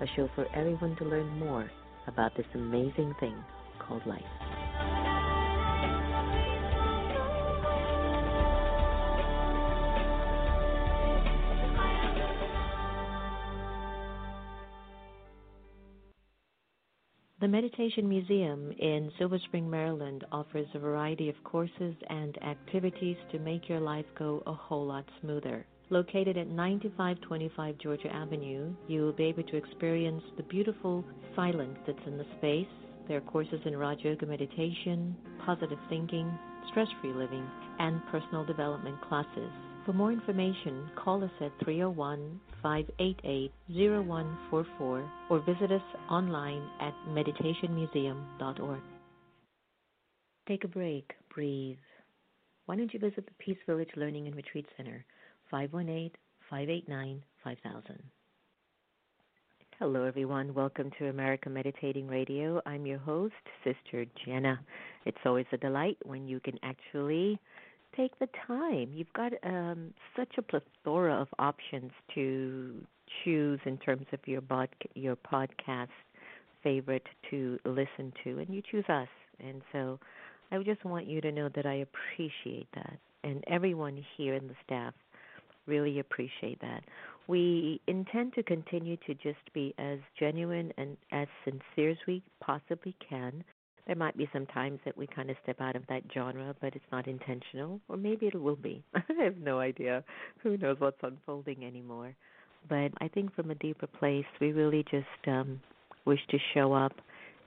a show for everyone to learn more about this amazing thing called life. The Meditation Museum in Silver Spring, Maryland offers a variety of courses and activities to make your life go a whole lot smoother. Located at 9525 Georgia Avenue, you will be able to experience the beautiful silence that's in the space. There are courses in Raj Yoga meditation, positive thinking, stress free living, and personal development classes. For more information, call us at 301 588 0144 or visit us online at meditationmuseum.org. Take a break, breathe. Why don't you visit the Peace Village Learning and Retreat Center? 518 589 5000. Hello, everyone. Welcome to America Meditating Radio. I'm your host, Sister Jenna. It's always a delight when you can actually take the time. You've got um, such a plethora of options to choose in terms of your bod- your podcast favorite to listen to, and you choose us. And so, I just want you to know that I appreciate that, and everyone here in the staff really appreciate that. We intend to continue to just be as genuine and as sincere as we possibly can. There might be some times that we kind of step out of that genre, but it's not intentional, or maybe it will be. I have no idea. Who knows what's unfolding anymore? But I think from a deeper place, we really just um, wish to show up.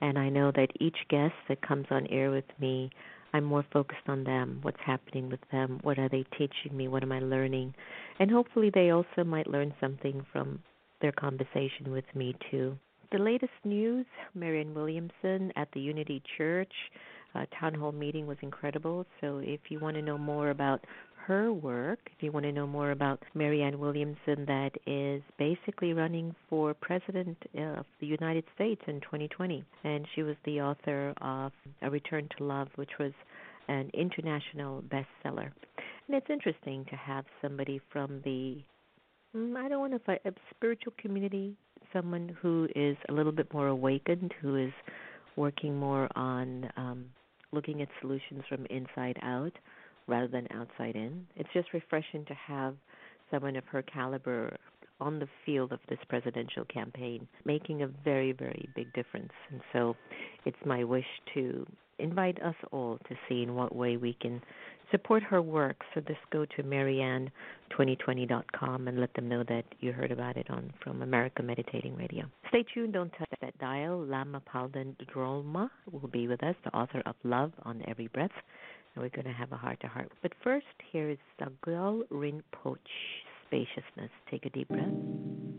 And I know that each guest that comes on air with me I'm more focused on them, what's happening with them, what are they teaching me, what am I learning, and hopefully they also might learn something from their conversation with me too. The latest news Marianne Williamson at the Unity Church uh, town hall meeting was incredible. So if you want to know more about her work, if you want to know more about Marianne Williamson, that is basically running for president of the United States in 2020. And she was the author of A Return to Love, which was an international bestseller. And it's interesting to have somebody from the, mm, I don't want to fight, a spiritual community, someone who is a little bit more awakened, who is working more on um, looking at solutions from inside out rather than outside in. It's just refreshing to have someone of her caliber on the field of this presidential campaign, making a very, very big difference. And so it's my wish to invite us all to see in what way we can support her work. So just go to marianne2020.com and let them know that you heard about it on from America Meditating Radio. Stay tuned, don't touch that dial. Lama Palden Drolma will be with us, the author of Love on Every Breath and we're going to have a heart to heart. But first, here is Sogyal Rinpoche, Spaciousness. Take a deep breath.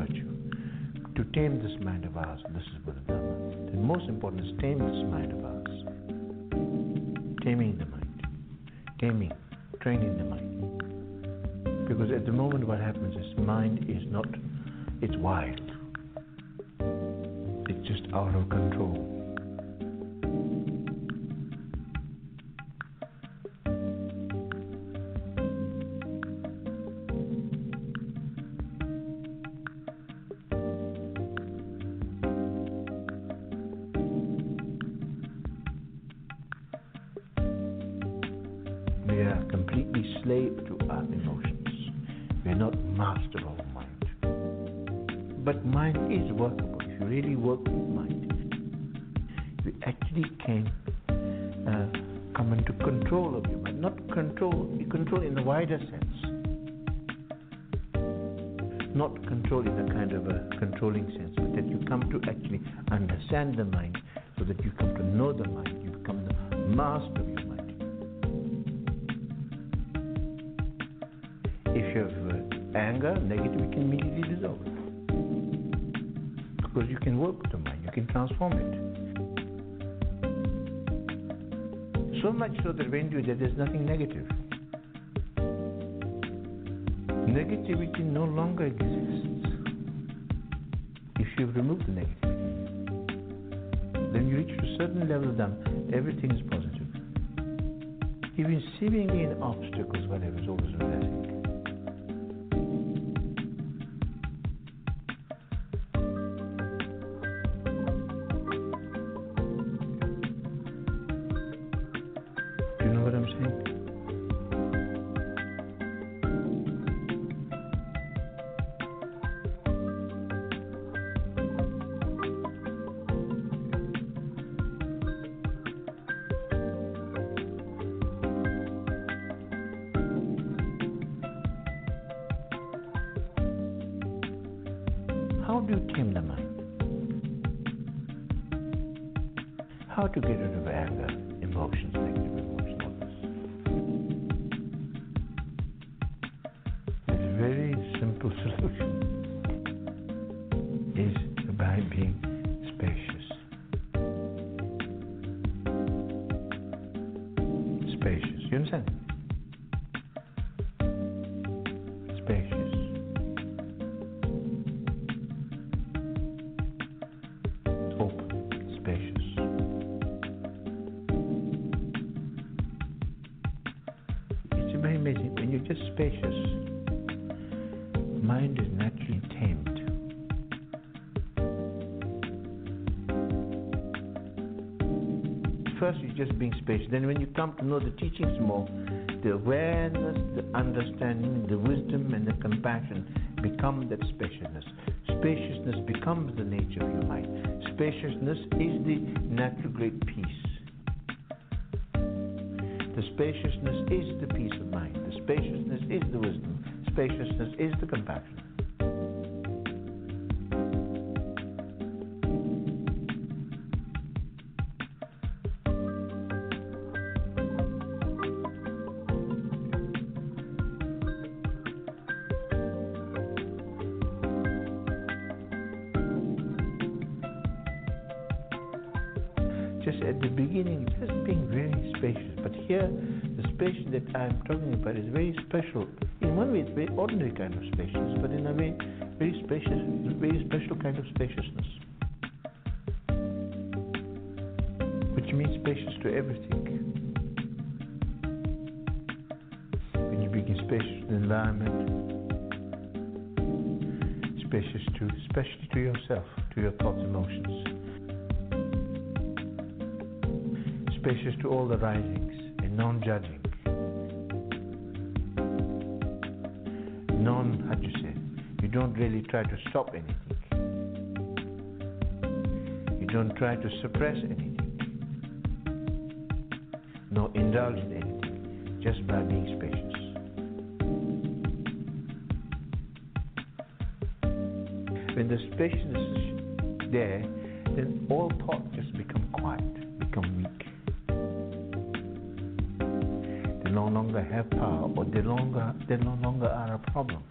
Virtue. To tame this mind of ours, this is Buddha Dharma. The most important is tame this mind of ours. Taming the mind. Taming, training the mind. Because at the moment what happens is mind is not, it's wild. It's just out of control. Negativity no longer exists if you've removed the negativity. Then you reach a certain level, then everything is positive. Even seemingly in obstacles, whatever, is always a Very amazing. When you're just spacious, mind is naturally tamed. First, you're just being spacious. Then, when you come to know the teachings more, the awareness, the understanding, the wisdom, and the compassion become that spaciousness. Spaciousness becomes the nature of your mind. Spaciousness is the natural great spaciousness is the peace of mind. The spaciousness is the wisdom. Spaciousness is the compassion. Special. In one way, it's very ordinary kind of spaciousness, but in a way, very spacious, very special kind of spaciousness. Which means spacious to everything. When you begin spacious to the environment, spacious to, especially to yourself, to your thoughts, emotions. Spacious to all the risings and non-judging. Non, how say? You don't really try to stop anything. You don't try to suppress anything. Nor indulge in anything, just by being spacious. When the spaciousness is there, then all thought have power, or they longer they no longer are a problem.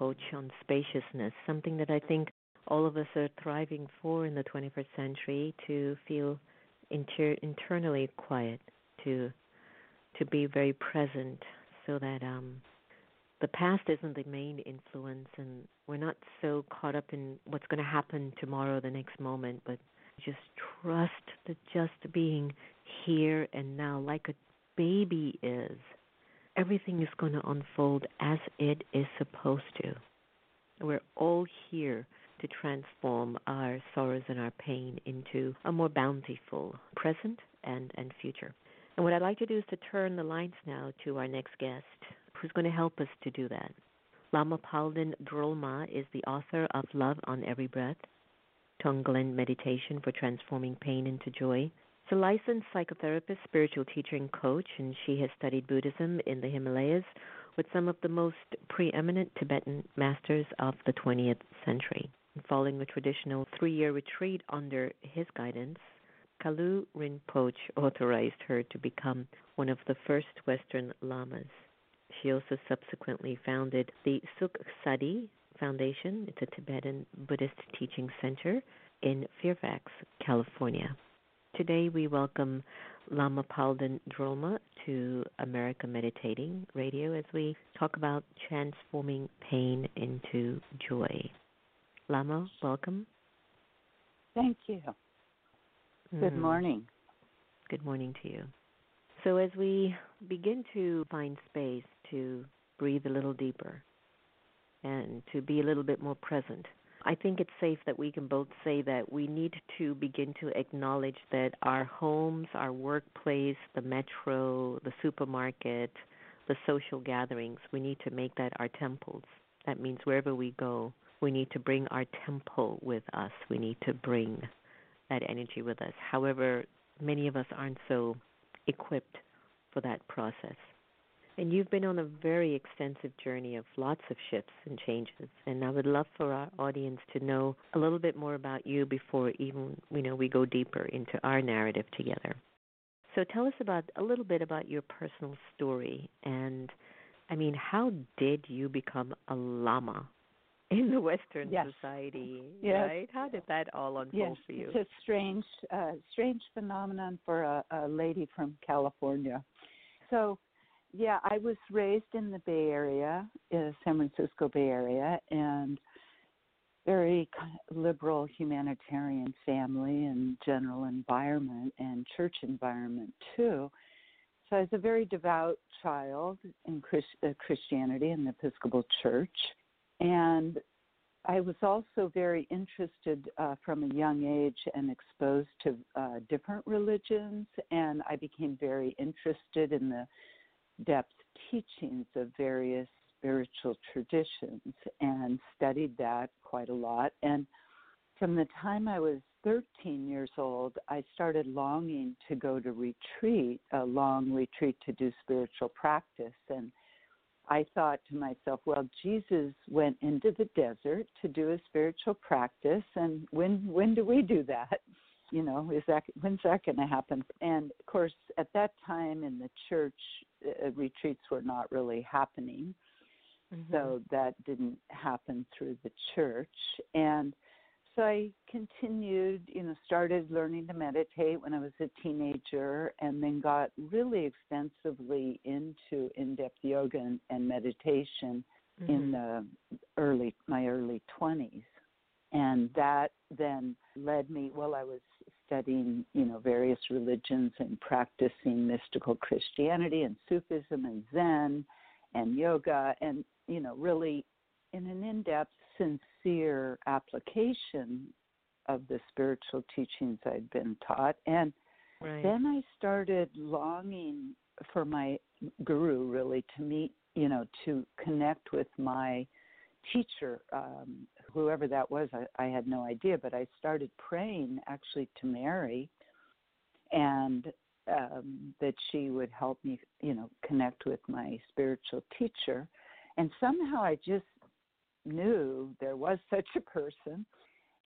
Sogyal on spaciousness, something that I think all of us are thriving for in the 21st century to feel inter- internally quiet, to to be very present, so that um, the past isn't the main influence, and we're not so caught up in what's going to happen tomorrow, the next moment, but just trust the just being here and now, like a baby is. Everything is going to unfold as it is supposed to. We're all here to transform our sorrows and our pain into a more bountiful present and, and future. And what I'd like to do is to turn the lines now to our next guest, who's going to help us to do that. Lama Palden Drolma is the author of Love on Every Breath, Tonglen Meditation for Transforming Pain into Joy. She's a licensed psychotherapist, spiritual teacher, and coach, and she has studied Buddhism in the Himalayas with some of the most preeminent Tibetan masters of the 20th century. Following the traditional three year retreat under his guidance, Kalu Rinpoche authorized her to become one of the first Western lamas. She also subsequently founded the Sukh Sadi Foundation. It's a Tibetan Buddhist teaching center in Fairfax, California. Today we welcome Lama Palden Drolma to America Meditating Radio as we talk about transforming pain into joy. Lama, welcome. Thank you. Good Mm. morning. Good morning to you. So, as we begin to find space to breathe a little deeper and to be a little bit more present, I think it's safe that we can both say that we need to begin to acknowledge that our homes, our workplace, the metro, the supermarket, the social gatherings, we need to make that our temples. That means wherever we go, we need to bring our temple with us. We need to bring that energy with us. However, many of us aren't so equipped for that process. And you've been on a very extensive journey of lots of shifts and changes. And I would love for our audience to know a little bit more about you before even you know we go deeper into our narrative together. So tell us about a little bit about your personal story and I mean, how did you become a lama in the Western Yes. society? Yes. Right? How did that all unfold Yes, for you? it's a strange, uh, strange phenomenon for a, a lady from California. So, yeah, I was raised in the Bay Area, uh, San Francisco Bay Area, and very liberal humanitarian family and general environment and church environment too. So I was a very devout child in uh, Christianity in the Episcopal Church, and I was also very interested uh, from a young age and exposed to uh, different religions, and I became very interested in the depth teachings of various spiritual traditions and studied that quite a lot. And from the time I was 13 years old, I started longing to go to retreat, a long retreat to do spiritual practice. And I thought to myself, well, Jesus went into the desert to do a spiritual practice, and when when do we do that? You know, is that when's that going to happen? And of course, at that time in the church, uh, retreats were not really happening, Mhm. so that didn't happen through the church. And so I continued, you know, started learning to meditate when I was a teenager and then got really extensively into in-depth yoga and, and meditation in Mhm. the early my early 20s. And that then led me well I was studying, you know, various religions and practicing mystical Christianity and Sufism and Zen and yoga and, you know, really in an in-depth, sincere application of the spiritual teachings I'd been taught. And Right. then I started longing for my guru really to meet, you know, to connect with my teacher, um, whoever that was. I, I had no idea, but I started praying actually to Mary and um, that she would help me, you know, connect with my spiritual teacher. And somehow I just knew there was such a person.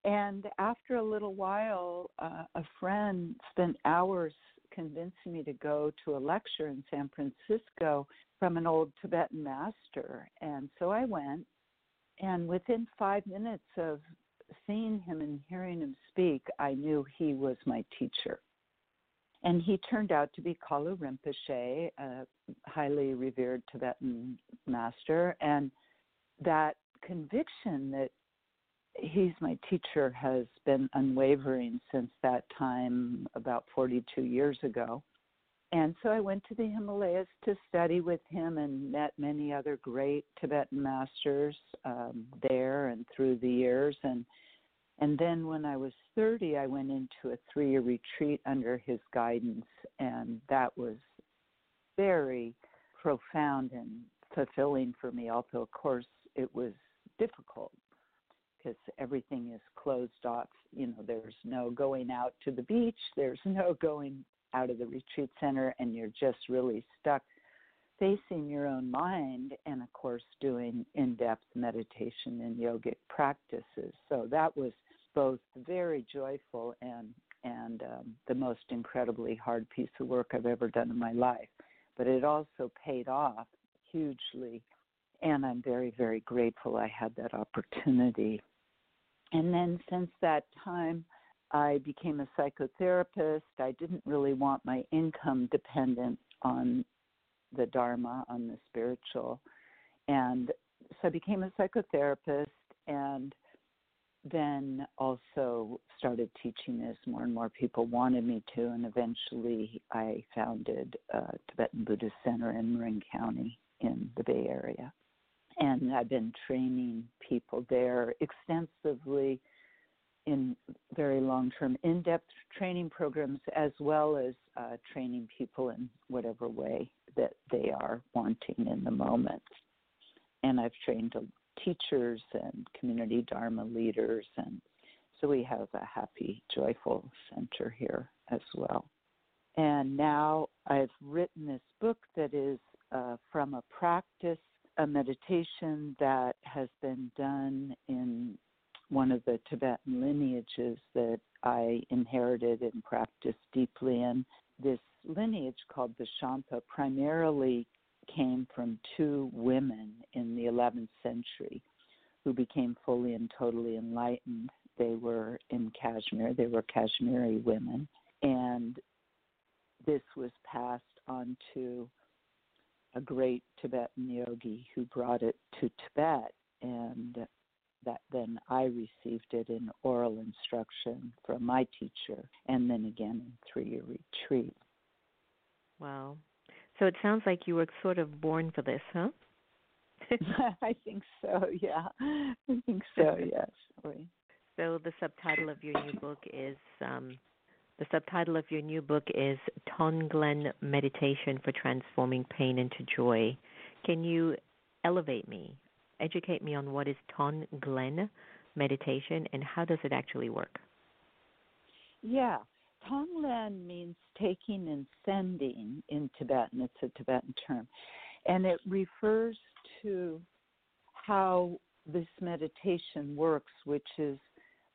And after a little while, uh, a friend spent hours convincing me to go to a lecture in San Francisco from an old Tibetan master. And so I went, and within five minutes of seeing him and hearing him speak, I knew he was my teacher. And he turned out to be Kalu Rinpoche, a highly revered Tibetan master. And that conviction that he's my teacher has been unwavering since that time about 42 years ago. And so I went to the Himalayas to study with him and met many other great Tibetan masters um, there and through the years. And and then when I was 30, I went into a three-year retreat under his guidance, and that was very profound and fulfilling for me. Although, of course, it was difficult because everything is closed off. You know, there's no going out to the beach, there's no going out of the retreat center, and you're just really stuck facing your own mind and, of course, doing in depth meditation and yogic practices. So that was both very joyful and and um, the most incredibly hard piece of work I've ever done in my life. But it also paid off hugely, and I'm very, very grateful I had that opportunity. And then since that time, I became a psychotherapist. I didn't really want my income dependent on the Dharma, on the spiritual. And so I became a psychotherapist and then also started teaching as more and more people wanted me to. And eventually I founded a Tibetan Buddhist Center in Marin County in the Bay Area. And I've been training people there extensively in very long term, in depth training programs, as well as uh, training people in whatever way that they are wanting in the moment. And I've trained teachers and community Dharma leaders, and so we have a happy, joyful center here as well. And now I've written this book that is uh, from a practice, a meditation that has been done in one of the Tibetan lineages that I inherited and practiced deeply in. This lineage called the Shangpa primarily came from two women in the 11th century who became fully and totally enlightened. They were in Kashmir, they were Kashmiri women, and this was passed on to a great Tibetan yogi who brought it to Tibet, and that then I received it in oral instruction from my teacher, and then again in three year retreat. Wow. So it sounds like you were sort of born for this, huh? I think so, yeah. I think so, yes. So the subtitle of your new book is um, the subtitle of your new book is Tonglen Meditation for Transforming Pain into Joy. Can you elevate me, educate me on what is Tonglen meditation and how does it actually work? Yeah. Tonglen means taking and sending in Tibetan. It's a Tibetan term. And it refers to how this meditation works, which is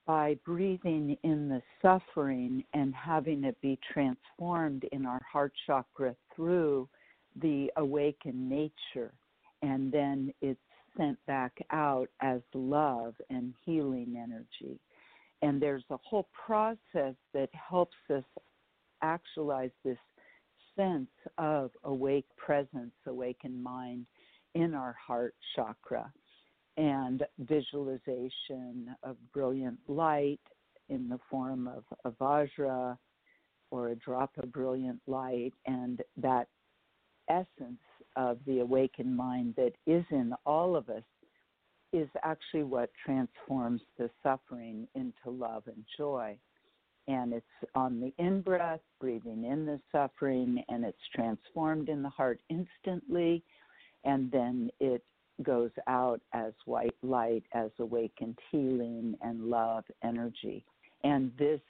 by breathing in the suffering and having it be transformed in our heart chakra through the awakened nature. And then it's sent back out as love and healing energy. And there's a whole process that helps us actualize this sense of awake presence, awakened mind in our heart chakra and visualization of brilliant light in the form of a vajra or a drop of brilliant light, and that essence of the awakened mind that is in all of us is actually what transforms the suffering into love and joy. And it's on the in breath, breathing in the suffering, and it's transformed in the heart instantly. And then it goes out as white light, as awakened healing and love energy. And this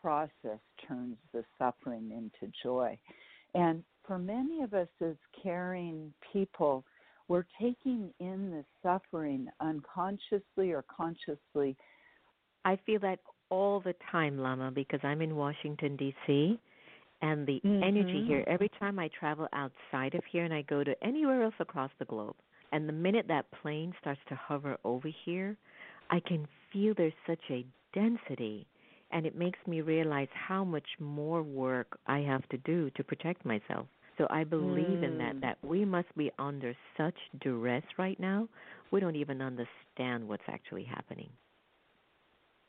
process turns the suffering into joy. And for many of us as caring people, we're taking in the suffering unconsciously or consciously. I feel that all the time, Lama, because I'm in Washington, D.C., and the mm-hmm. energy here, every time I travel outside of here and I go to anywhere else across the globe, and the minute that plane starts to hover over here, I can feel there's such a density and it makes me realize how much more work I have to do to protect myself. So I believe mm. in that mm. that we must be under such duress right now. We don't even understand what's actually happening.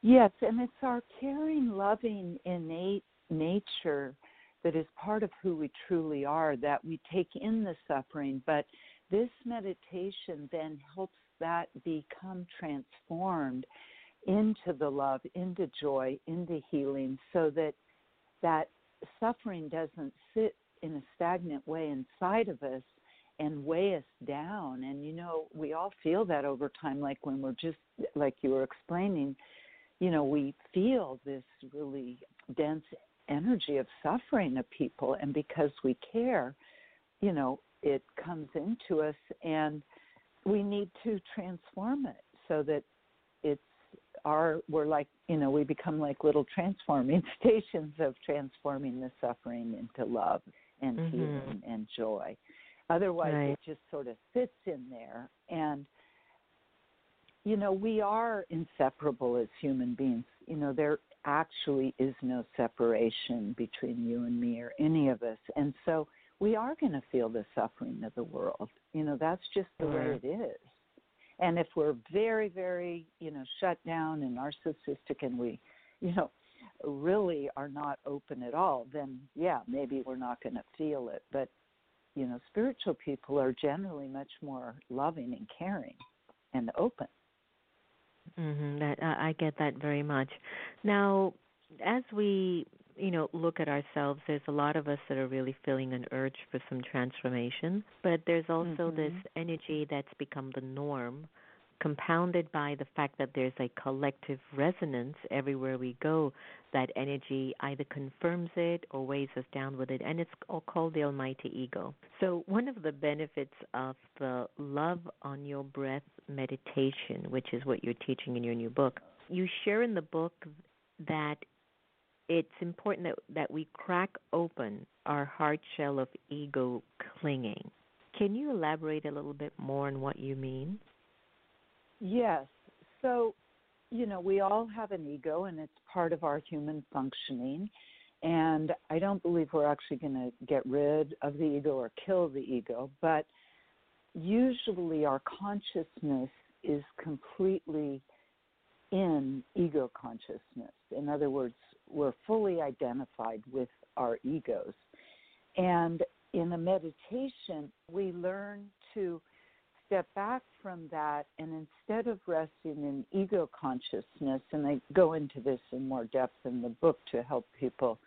Yes, and it's our caring, loving, innate nature that is part of who we truly are that we take in the suffering, but this meditation then helps that become transformed into the love, into joy, into healing, so that that suffering doesn't sit in a stagnant way inside of us and weigh us down. And you know, we all feel that over time, like when we're just, like you were explaining, you know, we feel this really dense energy of suffering of people. And because we care, you know, it comes into us and we need to transform it so that it's our we're like you know we become like little transforming stations of transforming the suffering into love and mm-hmm. healing and joy. Otherwise right. it just sort of sits in there. And you know we are inseparable as human beings. You know there actually is no separation between you and me or any of us. And so we are going to feel the suffering of the world. You know that's just the way it is. And if we're very, very, you know, shut down and narcissistic and we, you know, really are not open at all, then yeah, maybe we're not going to feel it. But, you know, spiritual people are generally much more loving and caring and open. Mm-hmm. That I get that very much. Now, as we you know, look at ourselves, there's a lot of us that are really feeling an urge for some transformation, but there's also mm-hmm. this energy that's become the norm, compounded by the fact that there's a collective resonance everywhere we go. That energy either confirms it or weighs us down with it, and it's all called the almighty ego. So, one of the benefits of the love on your breath meditation, which is what you're teaching in your new book, you share in the book that it's important that, that we crack open our hard shell of ego clinging. Can you elaborate a little bit more on what you mean? Yes. So, you know, we all have an ego and it's part of our human functioning. And I don't believe we're actually going to get rid of the ego or kill the ego, but usually our consciousness is completely in ego consciousness. In other words, we're fully identified with our egos. And in a meditation, we learn to step back from that and instead of resting in ego consciousness, and I go into this in more depth in the book to help people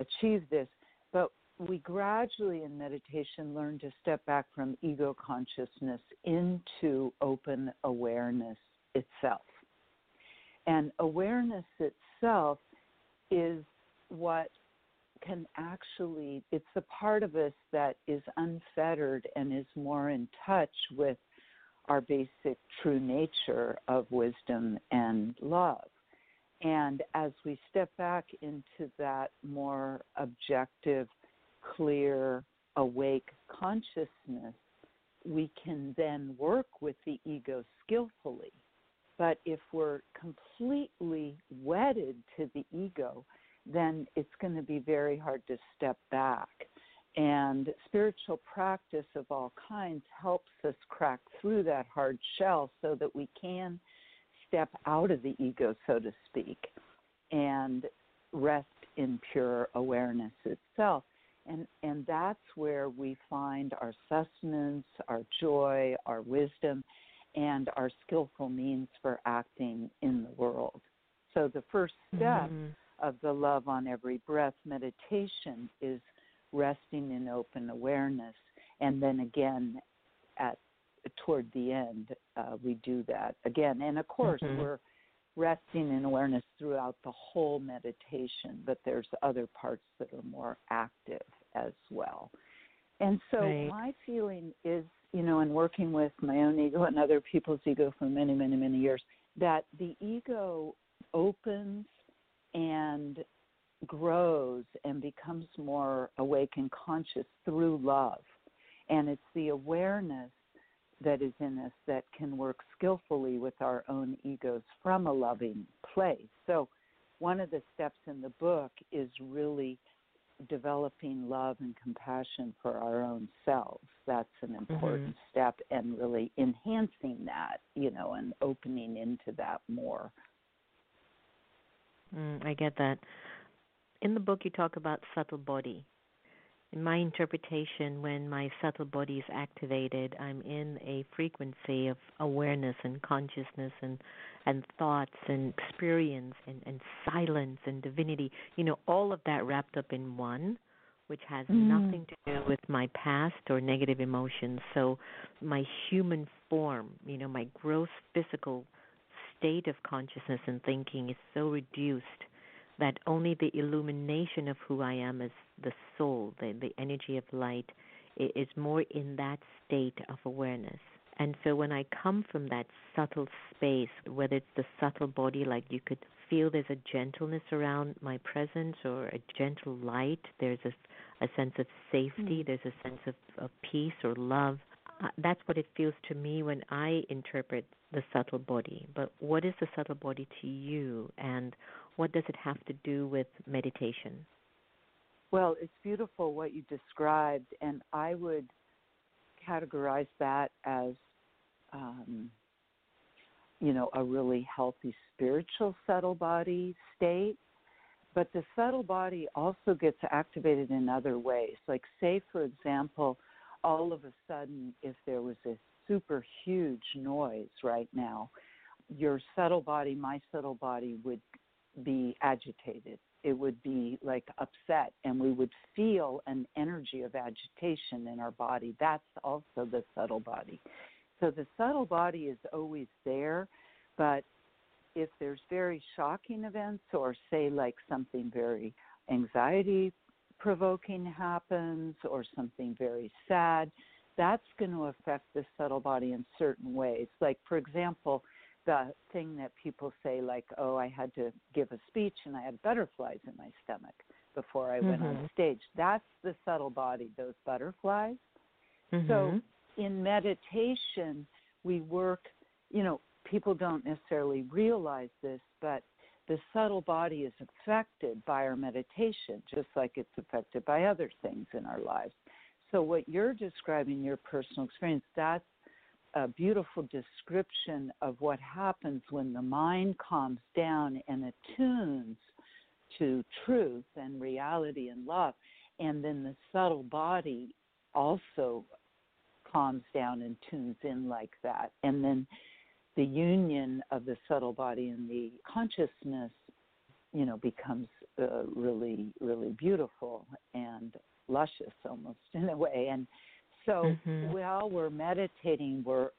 achieve this, but we gradually in meditation learn to step back from ego consciousness into open awareness itself. And awareness itself is what can actually, it's the part of us that is unfettered and is more in touch with our basic true nature of wisdom and love. And as we step back into that more objective, clear, awake consciousness, we can then work with the ego skillfully but if we're completely wedded to the ego, then it's going to be very hard to step back. And spiritual practice of all kinds helps us crack through that hard shell so that we can step out of the ego, so to speak, and rest in pure awareness itself. And, and that's where we find our sustenance, our joy, our wisdom, and our skillful means for acting in the world. So the first step Mhm. Of the love on every breath meditation is resting in open awareness and then again at toward the end uh, we do that again and of course Mhm. we're resting in awareness throughout the whole meditation but there's other parts that are more active as well and so Right. my feeling is you know in working with my own ego and other people's ego for many many many years that the ego opens and grows and becomes more awake and conscious through love. And it's the awareness that is in us that can work skillfully with our own egos from a loving place. So, one of the steps in the book is really developing love and compassion for our own selves. That's an mm-hmm. important step, and really enhancing that, you know, and opening into that more. Mm, I get that. In the book, you talk about subtle body. In my interpretation, when my subtle body is activated, I'm in a frequency of awareness and consciousness and and thoughts and experience and, and silence and divinity. You know, all of that wrapped up in one, which has Mm. nothing to do with my past or negative emotions. So my human form, you know, my gross physical state of consciousness and thinking is so reduced that only the illumination of who I am as the soul, the, the energy of light, is more in that state of awareness. And so when I come from that subtle space, whether it's the subtle body, like you could feel there's a gentleness around my presence or a gentle light, there's a, a sense of safety, mm. there's a sense of, of peace or love. Uh, that's what it feels to me when I interpret the subtle body. But what is the subtle body to you, and what does it have to do with meditation? Well, it's beautiful what you described, and I would categorize that as, um, you know, a really healthy spiritual subtle body state. But the subtle body also gets activated in other ways. Like, say, for example, all of a sudden, if there was a super huge noise right now, your subtle body, my subtle body, would be agitated. It would be like upset, and we would feel an energy of agitation in our body. That's also the subtle body. So the subtle body is always there, but if there's very shocking events, or say like something very anxiety provoking happens, or something very sad, that's going to affect the subtle body in certain ways. Like, for example, the thing that people say like oh i had to give a speech and i had butterflies in my stomach before i went on Mhm. stage that's the subtle body those butterflies so Mhm. in meditation we work you know people don't necessarily realize this but the subtle body is affected by our meditation just like it's affected by other things in our lives so what you're describing your personal experience that's a beautiful description of what happens when the mind calms down and attunes to truth and reality and love. And then the subtle body also calms down and tunes in like that. And then the union of the subtle body and the consciousness, you know, becomes uh, really, really beautiful and luscious almost in a way. And so Mhm. while we're meditating, we're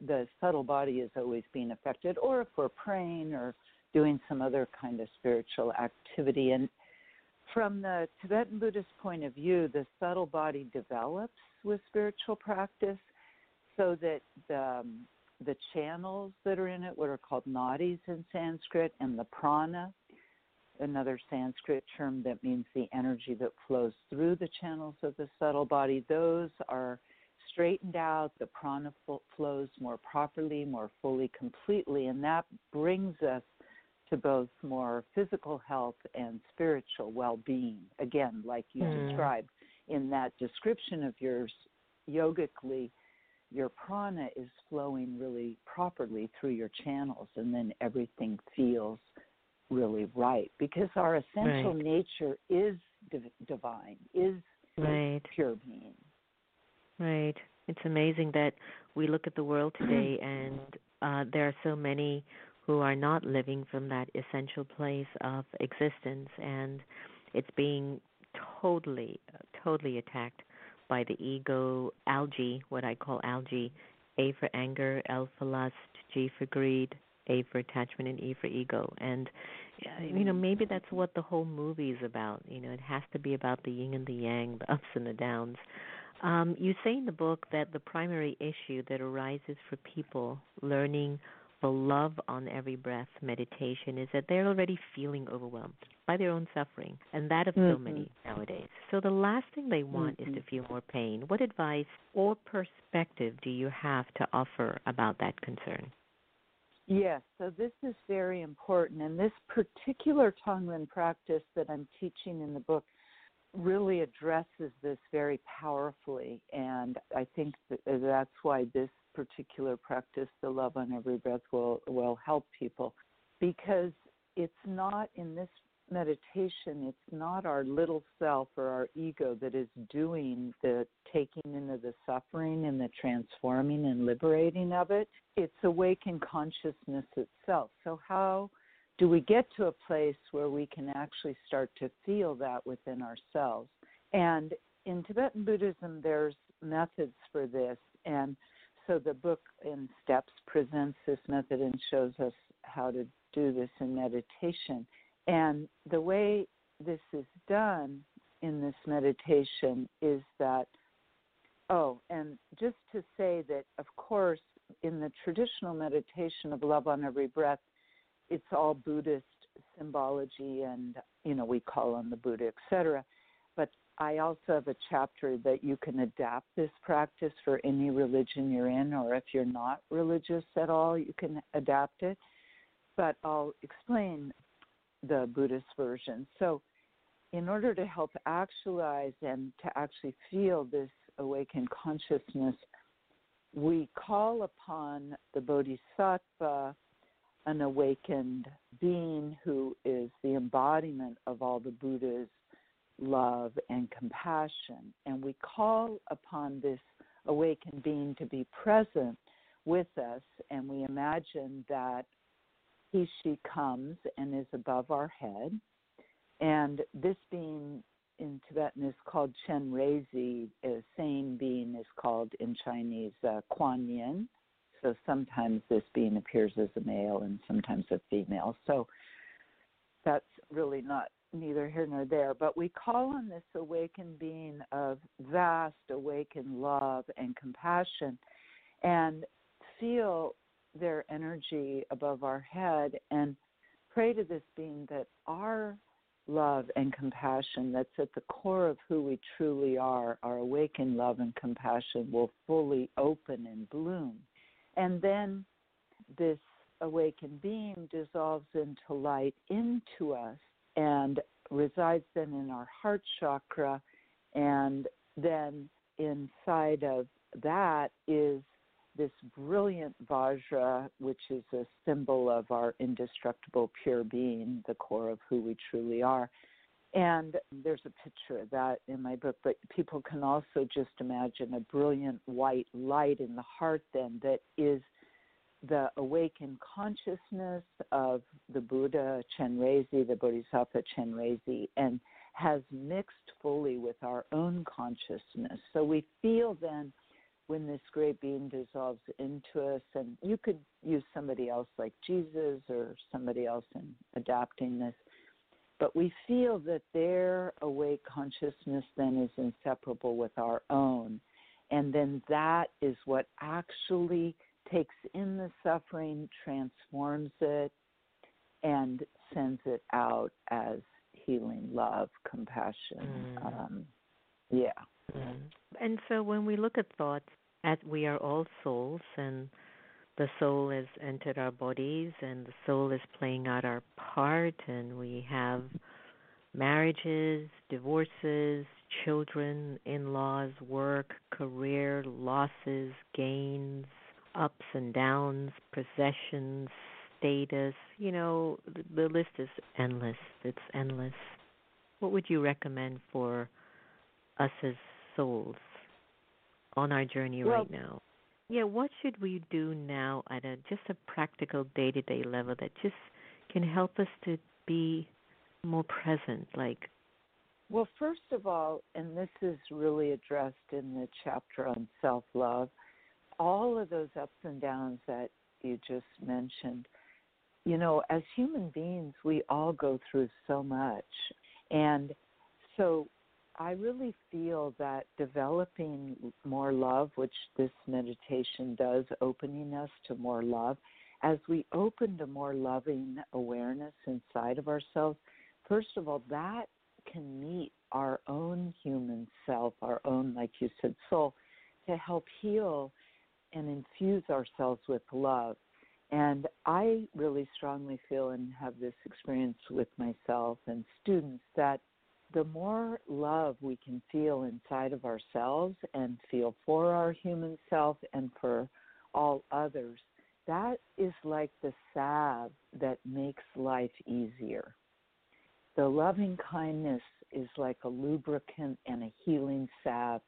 the subtle body is always being affected, or if we're praying or doing some other kind of spiritual activity. And from the Tibetan Buddhist point of view, the subtle body develops with spiritual practice, so that the um, the channels that are in it, what are called nadis in Sanskrit, and the prana, another Sanskrit term that means the energy that flows through the channels of the subtle body, those are straightened out. The prana fl- flows more properly, more fully, completely, and that brings us to both more physical health and spiritual well being. Again, like you Mm. described in that description of yours, yogically, your prana is flowing really properly through your channels, and then everything feels really right because our essential Right. nature is div- divine, is Right. pure being. Right. It's amazing that we look at the world today and uh, there are so many who are not living from that essential place of existence and it's being totally totally attacked by the ego algae, what I call algae, A for anger, L for lust, G for greed, A for attachment and E for ego. And you know, maybe that's what the whole movie is about. You know, it has to be about the yin and the yang, the ups and the downs. Um, you say in the book that the primary issue that arises for people learning the love on every breath meditation is that they're already feeling overwhelmed by their own suffering, and that of so Mhm. many nowadays. So the last thing they want is to Mhm. feel more pain. What advice or perspective do you have to offer about that concern? Yes, so this is very important. And this particular Tonglen practice that I'm teaching in the book really addresses this very powerfully. And I think that that's why this particular practice, the love on every breath, will, will help people. Because it's not in this meditation, it's not our little self or our ego that is doing the taking into the suffering and the transforming and liberating of it. It's awakened consciousness itself. So, how do we get to a place where we can actually start to feel that within ourselves? And in Tibetan Buddhism, there's methods for this. And so the book in steps presents this method and shows us how to do this in meditation. And the way this is done in this meditation is that, oh, and just to say that, of course, in the traditional meditation of love on every breath, it's all Buddhist symbology and, you know, we call on the Buddha, etc. I also have a chapter that you can adapt this practice for any religion you're in, or if you're not religious at all, you can adapt it. But I'll explain the Buddhist version. So, in order to help actualize and to actually feel this awakened consciousness, we call upon the Bodhisattva, an awakened being who is the embodiment of all the Buddha's love and compassion. And we call upon this awakened being to be present with us, and we imagine that he, she comes and is above our head. And this being in Tibetan is called Chenrezi. A same being is called in Chinese uh, Kuan Yin. So sometimes this being appears as a male and sometimes a female. So that's really not neither here nor there. But we call on this awakened being of vast awakened love and compassion and feel their energy above our head and pray to this being that our love and compassion that's at the core of who we truly are, our awakened love and compassion will fully open and bloom. And then this awakened being dissolves into light into us and resides then in our heart chakra. And then inside of that is this brilliant Vajra, which is a symbol of our indestructible pure being, the core of who we truly are. And there's a picture of that in my book, but people can also just imagine a brilliant white light in the heart, then, that is the awakened consciousness of the Buddha Chenrezi, the Bodhisattva Chenrezi, and has mixed fully with our own consciousness. So we feel then when this great being dissolves into us, and you could use somebody else like Jesus or somebody else in adapting this, but we feel that their awake consciousness then is inseparable with our own. And then that is what actually takes in the suffering, transforms it, and sends it out as healing love, compassion. Mm. Um, yeah. Mm. And so when we look at thoughts, as we are all souls, and the soul has entered our bodies, and the soul is playing out our part, and we have marriages, divorces, children, in laws, work, career, losses, gains, ups and downs, possessions, status. You know, the, the list is endless. It's endless. What would you recommend for us as souls on our journey well, right now? Yeah, what should we do now at a just a practical day-to-day level that just can help us to be more present like well, first of all, and this is really addressed in the chapter on self love, all of those ups and downs that you just mentioned, you know, as human beings, we all go through so much. And so I really feel that developing more love, which this meditation does, opening us to more love, as we open to more loving awareness inside of ourselves, first of all, that can meet our own human self, our own, like you said, soul, to help heal and infuse ourselves with love. And I really strongly feel and have this experience with myself and students that the more love we can feel inside of ourselves and feel for our human self and for all others, that is like the salve that makes life easier. The loving kindness is like a lubricant and a healing salve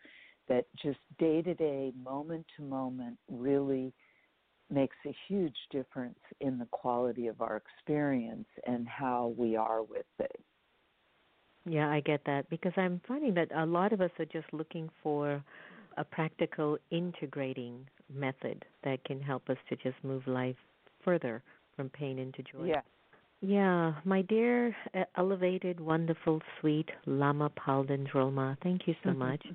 that just day to day, moment to moment, really makes a huge difference in the quality of our experience and how we are with it. Yeah, I get that because I'm finding that a lot of us are just looking for a practical integrating method that can help us to just move life further from pain into joy. Yeah. Yeah, my dear, elevated, wonderful, sweet Lama Palden Drolma, thank you so mm-hmm. much.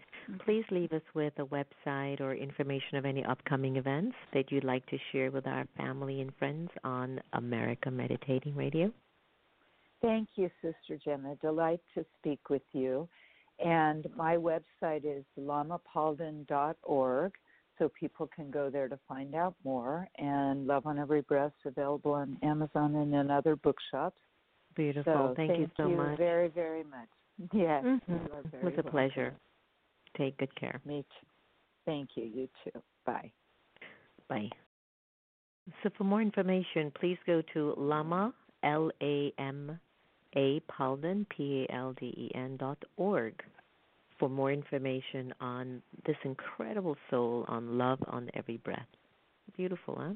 Please leave us with a website or information of any upcoming events that you'd like to share with our family and friends on America Meditating Radio. Thank you, Sister Jenna. Delight to speak with you. And my website is lamapalden.org, so people can go there to find out more. And Love on Every Breath available on Amazon and in other bookshops. Beautiful. So thank, you so you much. very, very much. Yes, mm-hmm. very With a welcome. pleasure. Take good care. Me too. Thank you. You too. Bye. Bye. So for more information, please go to Lama L A M A Palden P A L D E N dot org for more information on this incredible soul on love on every breath. Beautiful, huh?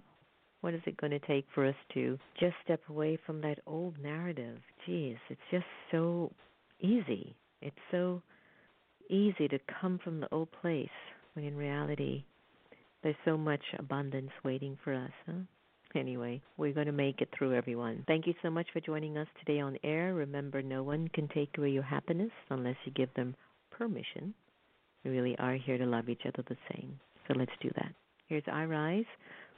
What is it going to take for us to just step away from that old narrative? Geez, it's just so easy. It's so easy to come from the old place when in reality there's so much abundance waiting for us, huh? Anyway, we're going to make it through, everyone. Thank you so much for joining us today on air. Remember, no one can take away your happiness unless you give them permission. We really are here to love each other the same. So let's do that. Here's I Rise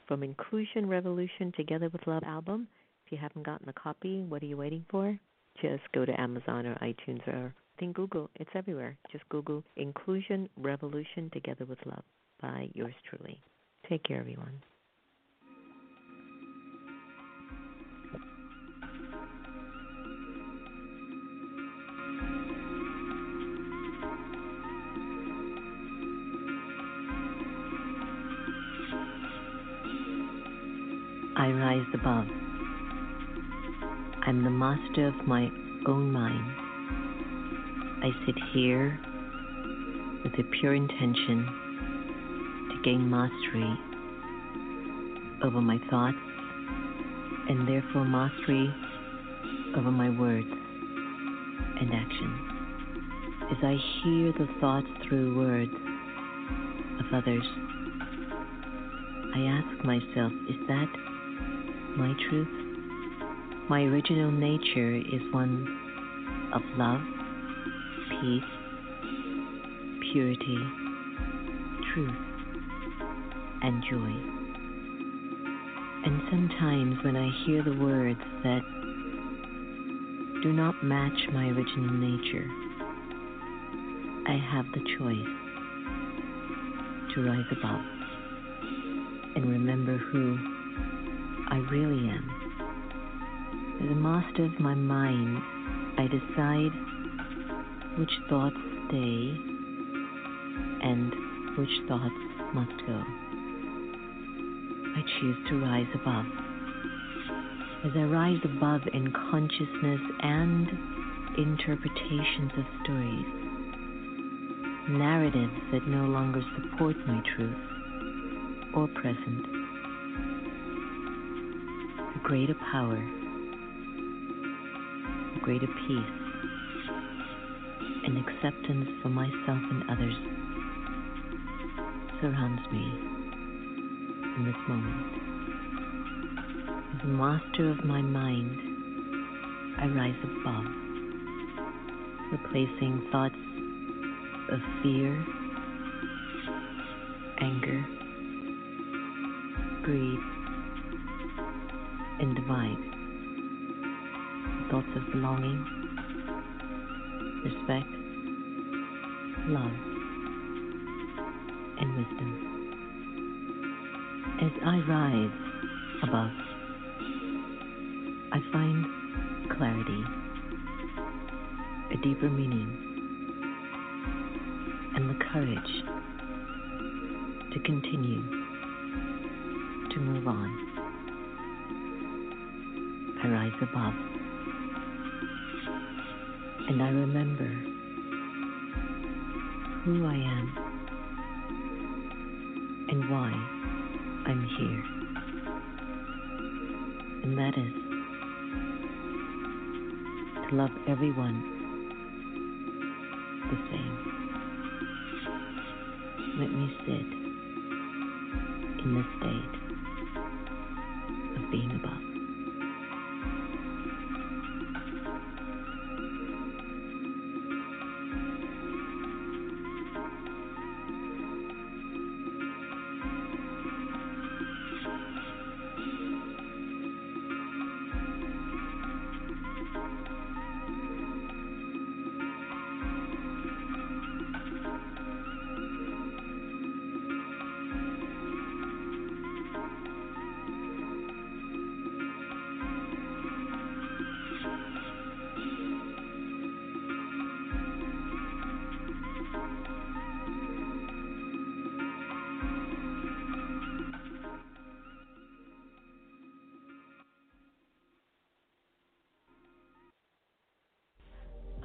from Inclusion Revolution Together with Love album. If you haven't gotten a copy, what are you waiting for? Just go to Amazon or iTunes or I think Google. It's everywhere. Just Google Inclusion Revolution Together with Love by yours truly. Take care, everyone. Above. I'm the master of my own mind. I sit here with a pure intention to gain mastery over my thoughts and therefore mastery over my words and actions. As I hear the thoughts through words of others, I ask myself, is that my truth? My original nature is one of love, peace, purity, truth, and joy. And sometimes when I hear the words that do not match my original nature, I have the choice to rise above and remember who I really am. As a master of my mind, I decide which thoughts stay and which thoughts must go. I choose to rise above. as I rise above in consciousness and interpretations of stories, narratives that no longer support my truth or present. Greater power, greater peace, and acceptance for myself and others surrounds me in this moment. As a master of my mind, I rise above, replacing thoughts of fear, anger, greed, and divide. Thoughts of belonging, respect, love, and wisdom. As I rise above, I find clarity, a deeper meaning, and the courage to continue to move on. Rise above, and I remember who I am and why I'm here. And that is to love everyone